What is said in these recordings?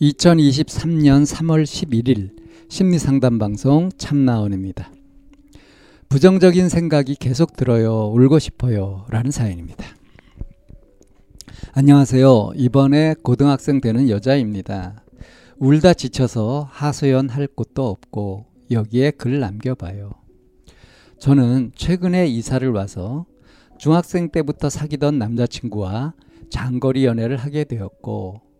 2023년 3월 11일 심리 상담 방송 참나원입니다. 부정적인 생각이 계속 들어요. 울고 싶어요. 라는 사연입니다. 안녕하세요. 이번에 고등학생 되는 여자입니다. 울다 지쳐서 하소연 할 곳도 없고 여기에 글 남겨봐요. 저는 최근에 이사를 와서 중학생 때부터 사귀던 남자친구와 장거리 연애를 하게 되었고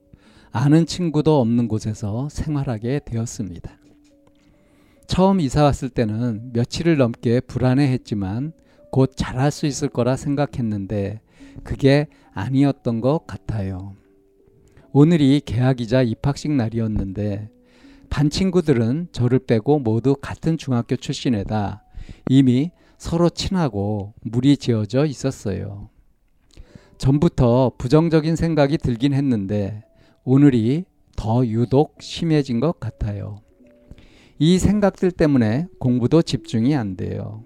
아는 친구도 없는 곳에서 생활하게 되었습니다. 처음 이사 왔을 때는 며칠을 넘게 불안해했지만 곧 잘할 수 있을 거라 생각했는데 그게 아니었던 것 같아요. 오늘이 개학이자 입학식 날이었는데 반 친구들은 저를 빼고 모두 같은 중학교 출신에다 이미 서로 친하고 물이 지어져 있었어요. 전부터 부정적인 생각이 들긴 했는데 오늘이 더 유독 심해진 것 같아요. 이 생각들 때문에 공부도 집중이 안 돼요.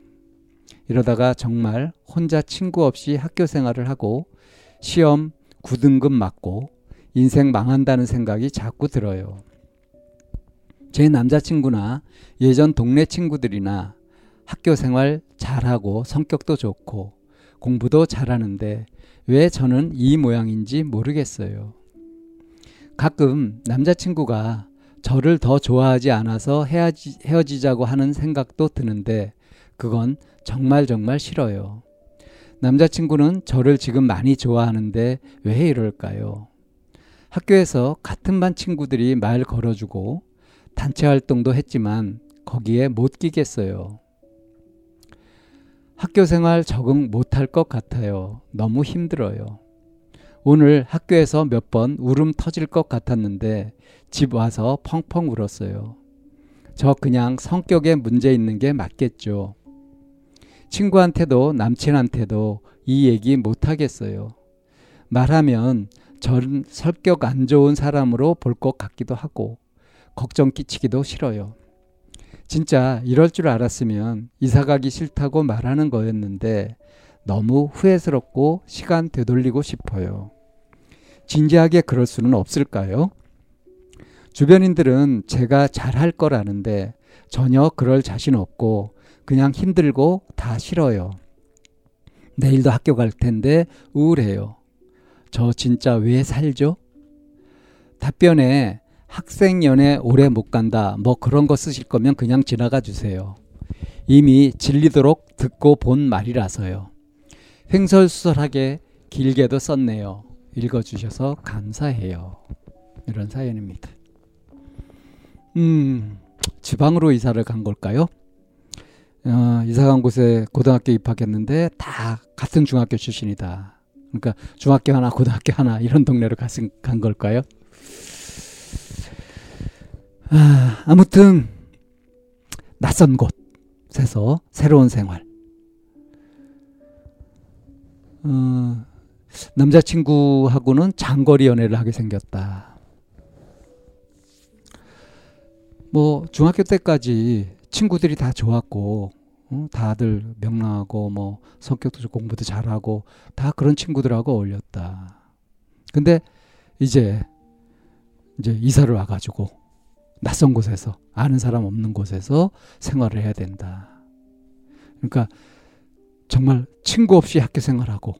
이러다가 정말 혼자 친구 없이 학교 생활을 하고 시험 9등급 맞고 인생 망한다는 생각이 자꾸 들어요. 제 남자친구나 예전 동네 친구들이나 학교 생활 잘하고 성격도 좋고 공부도 잘하는데 왜 저는 이 모양인지 모르겠어요. 가끔 남자친구가 저를 더 좋아하지 않아서 헤어지, 헤어지자고 하는 생각도 드는데 그건 정말 정말 싫어요. 남자친구는 저를 지금 많이 좋아하는데 왜 이럴까요? 학교에서 같은 반 친구들이 말 걸어주고 단체 활동도 했지만 거기에 못 끼겠어요. 학교 생활 적응 못할 것 같아요. 너무 힘들어요. 오늘 학교에서 몇 번 울음 터질 것 같았는데 집 와서 펑펑 울었어요. 저 그냥 성격에 문제 있는 게 맞겠죠. 친구한테도 남친한테도 이 얘기 못 하겠어요. 말하면 저는 성격 안 좋은 사람으로 볼 것 같기도 하고 걱정 끼치기도 싫어요. 진짜 이럴 줄 알았으면 이사 가기 싫다고 말하는 거였는데 너무 후회스럽고 시간 되돌리고 싶어요. 진지하게 그럴 수는 없을까요? 주변인들은 제가 잘할 거라는데 전혀 그럴 자신 없고 그냥 힘들고 다 싫어요. 내일도 학교 갈 텐데 우울해요. 저 진짜 왜 살죠? 답변에 학생 연애 오래 못 간다. 뭐 그런 거 쓰실 거면 그냥 지나가 주세요. 이미 질리도록 듣고 본 말이라서요. 횡설수설하게 길게도 썼네요. 읽어주셔서 감사해요. 이런 사연입니다. 음, 지방으로 이사를 간 걸까요? 어, 이사 간 곳에 고등학교 입학했는데 다 같은 중학교 출신이다. 그러니까 중학교 하나, 고등학교 하나 이런 동네로 갔은, 간 걸까요? 아, 아무튼 낯선 곳에서 새로운 생활. 어, 남자친구하고는 장거리 연애를 하게 생겼다. 뭐 중학교 때까지 친구들이 다 좋았고 어, 다들 명랑하고 뭐 성격도 좋고 공부도 잘하고 다 그런 친구들하고 어울렸다. 근데 이제 이제 이사를 와가지고 낯선 곳에서 아는 사람 없는 곳에서 생활을 해야 된다. 그러니까 정말 친구 없이 학교 생활하고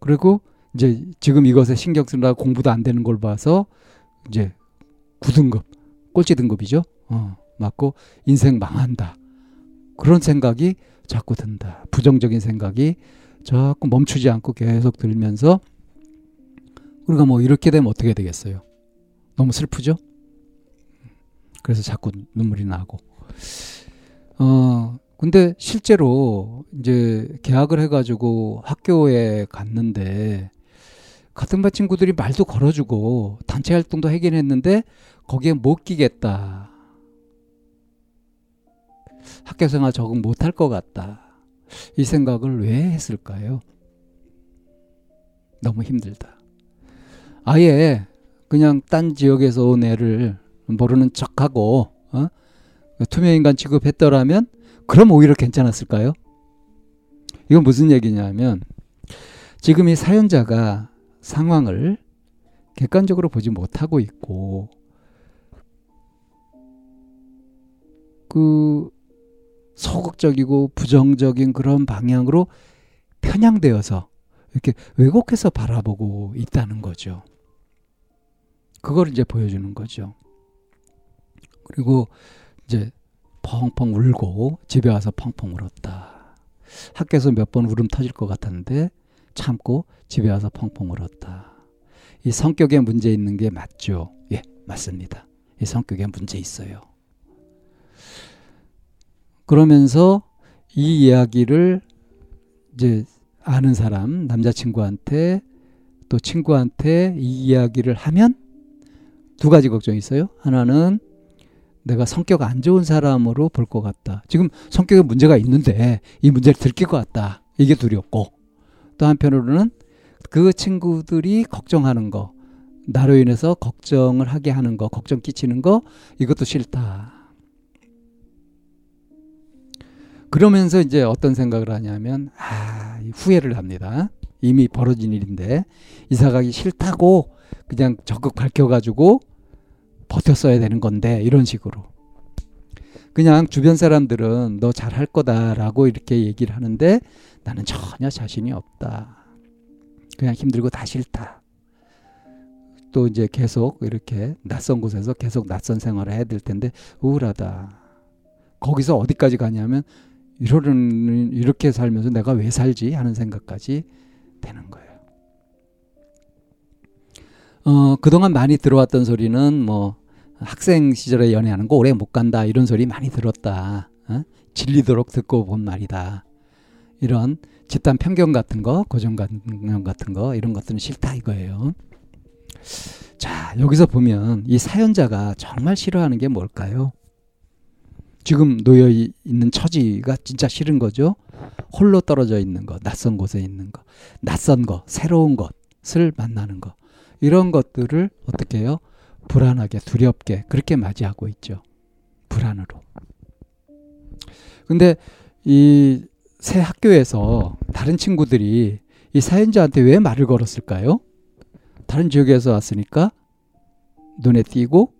그리고 이제 지금 이것에 신경 쓰느라 공부도 안 되는 걸 봐서 이제 9등급 꼴찌 등급이죠. 어, 맞고 인생 망한다. 그런 생각이 자꾸 든다. 부정적인 생각이 자꾸 멈추지 않고 계속 들면서 우리가 뭐 이렇게 되면 어떻게 되겠어요? 너무 슬프죠? 그래서 자꾸 눈물이 나고. 어, 근데 실제로 이제 계약을 해가지고 학교에 갔는데 같은 반 친구들이 말도 걸어주고 단체 활동도 하긴 했는데 거기에 못 끼겠다. 학교 생활 적응 못할 것 같다. 이 생각을 왜 했을까요? 너무 힘들다. 아예 그냥 딴 지역에서 온 애를 모르는 척하고 어? 투명인간 취급했더라면 그럼 오히려 괜찮았을까요? 이건 무슨 얘기냐면 지금 이 사연자가 상황을 객관적으로 보지 못하고 있고 그 소극적이고 부정적인 그런 방향으로 편향되어서 이렇게 왜곡해서 바라보고 있다는 거죠. 그걸 이제 보여주는 거죠. 그리고 이제 펑펑 울고 집에 와서 펑펑 울었다. 학교에서 몇 번 울음 터질 것 같았는데 참고 집에 와서 펑펑 울었다. 이 성격에 문제 있는 게 맞죠? 예, 맞습니다. 이 성격에 문제 있어요. 그러면서 이 이야기를 이제 아는 사람, 남자친구한테 또 친구한테 이 이야기를 하면 두 가지 걱정이 있어요. 하나는 내가 성격 안 좋은 사람으로 볼 것 같다. 지금 성격에 문제가 있는데 이 문제를 들킬 것 같다. 이게 두렵고 또 한편으로는 그 친구들이 걱정하는 거, 나로 인해서 걱정을 하게 하는 거, 걱정 끼치는 거 이것도 싫다. 그러면서 이제 어떤 생각을 하냐면 아 후회를 합니다. 이미 벌어진 일인데 이사 가기 싫다고 그냥 적극 밝혀가지고 버텼어야 되는 건데 이런 식으로 그냥 주변 사람들은 너 잘할 거다라고 이렇게 얘기를 하는데 나는 전혀 자신이 없다. 그냥 힘들고 다 싫다. 또 이제 계속 이렇게 낯선 곳에서 계속 낯선 생활을 해야 될 텐데 우울하다. 거기서 어디까지 가냐면 이러는 이렇게 살면서 내가 왜 살지 하는 생각까지 되는 거예요. 어, 그동안 많이 들어왔던 소리는 뭐 학생 시절에 연애하는 거 오래 못 간다 이런 소리 많이 들었다. 어? 질리도록 듣고 본 말이다. 이런 집단 편견 같은 거, 고정관념 같은 거 이런 것들은 싫다 이거예요. 자, 여기서 보면 이 사연자가 정말 싫어하는 게 뭘까요? 지금 놓여 있는 처지가 진짜 싫은 거죠. 홀로 떨어져 있는 것, 낯선 곳에 있는 것, 낯선 것, 새로운 것을 만나는 것. 이런 것들을 어떻게 해요? 불안하게, 두렵게 그렇게 맞이하고 있죠. 불안으로. 근데 이 새 학교에서 다른 친구들이 이 사연자한테 왜 말을 걸었을까요? 다른 지역에서 왔으니까 눈에 띄고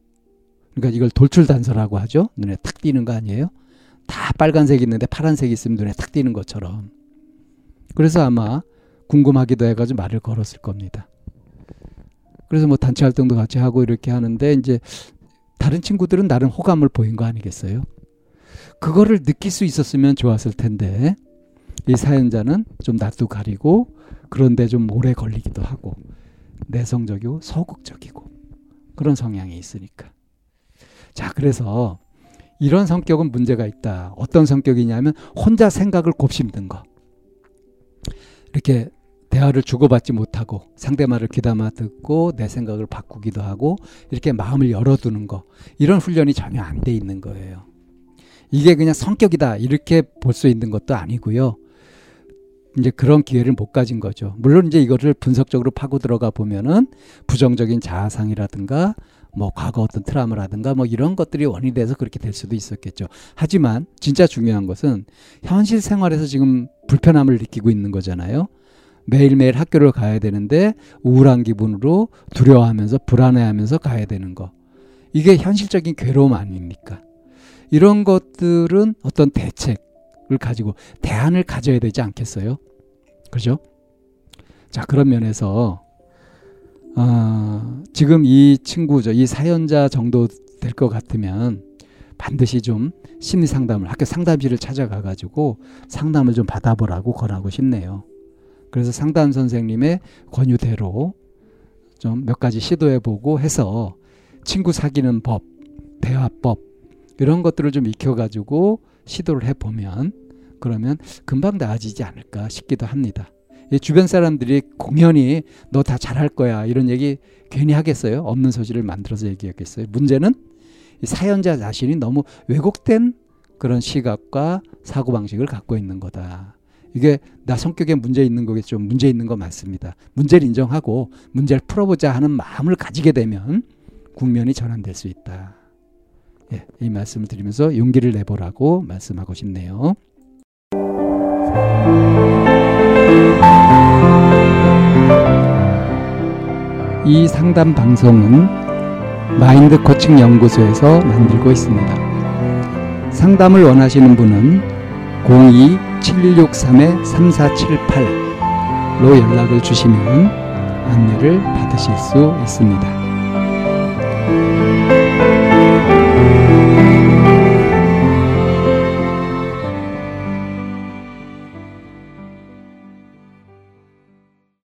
그러니까 이걸 돌출 단서라고 하죠. 눈에 탁 띄는 거 아니에요? 다 빨간색 있는데 파란색 있으면 눈에 탁 띄는 것처럼. 그래서 아마 궁금하기도 해가지고 말을 걸었을 겁니다. 그래서 뭐 단체 활동도 같이 하고 이렇게 하는데 이제 다른 친구들은 나름 호감을 보인 거 아니겠어요? 그거를 느낄 수 있었으면 좋았을 텐데 이 사연자는 좀 낯도 가리고 그런데 좀 오래 걸리기도 하고 내성적이고 소극적이고 그런 성향이 있으니까 자, 그래서 이런 성격은 문제가 있다. 어떤 성격이냐면 혼자 생각을 곱씹는 거. 이렇게 대화를 주고받지 못하고 상대 말을 귀담아 듣고 내 생각을 바꾸기도 하고 이렇게 마음을 열어두는 거. 이런 훈련이 전혀 안 돼 있는 거예요. 이게 그냥 성격이다. 이렇게 볼 수 있는 것도 아니고요. 이제 그런 기회를 못 가진 거죠. 물론 이제 이거를 분석적으로 파고 들어가 보면은 부정적인 자아상이라든가 뭐 과거 어떤 트라우마라든가 뭐 이런 것들이 원인이 돼서 그렇게 될 수도 있었겠죠. 하지만 진짜 중요한 것은 현실 생활에서 지금 불편함을 느끼고 있는 거잖아요. 매일매일 학교를 가야 되는데 우울한 기분으로 두려워하면서 불안해하면서 가야 되는 거. 이게 현실적인 괴로움 아닙니까? 이런 것들은 어떤 대책을 가지고 대안을 가져야 되지 않겠어요? 그죠? 자, 그런 면에서 어, 지금 이 친구죠. 이 사연자 정도 될 것 같으면 반드시 좀 심리 상담을 학교 상담실을 찾아가 가지고 상담을 좀 받아보라고 권하고 싶네요. 그래서 상담 선생님의 권유대로 좀 몇 가지 시도해 보고 해서 친구 사귀는 법, 대화법 이런 것들을 좀 익혀 가지고 시도를 해 보면 그러면 금방 나아지지 않을까 싶기도 합니다. 주변 사람들이 공연히 너 다 잘할 거야 이런 얘기 괜히 하겠어요? 없는 소지를 만들어서 얘기하겠어요? 문제는 사연자 자신이 너무 왜곡된 그런 시각과 사고 방식을 갖고 있는 거다. 이게 나 성격에 문제 있는 거겠죠. 문제 있는 거 맞습니다. 문제를 인정하고 문제를 풀어보자 하는 마음을 가지게 되면 국면이 전환될 수 있다. 예, 이 말씀을 드리면서 용기를 내보라고 말씀하고 싶네요. 이 상담 방송은 마인드 코칭 연구소에서 만들고 있습니다. 상담을 원하시는 분은 02-763-3478로 연락을 주시면 안내를 받으실 수 있습니다.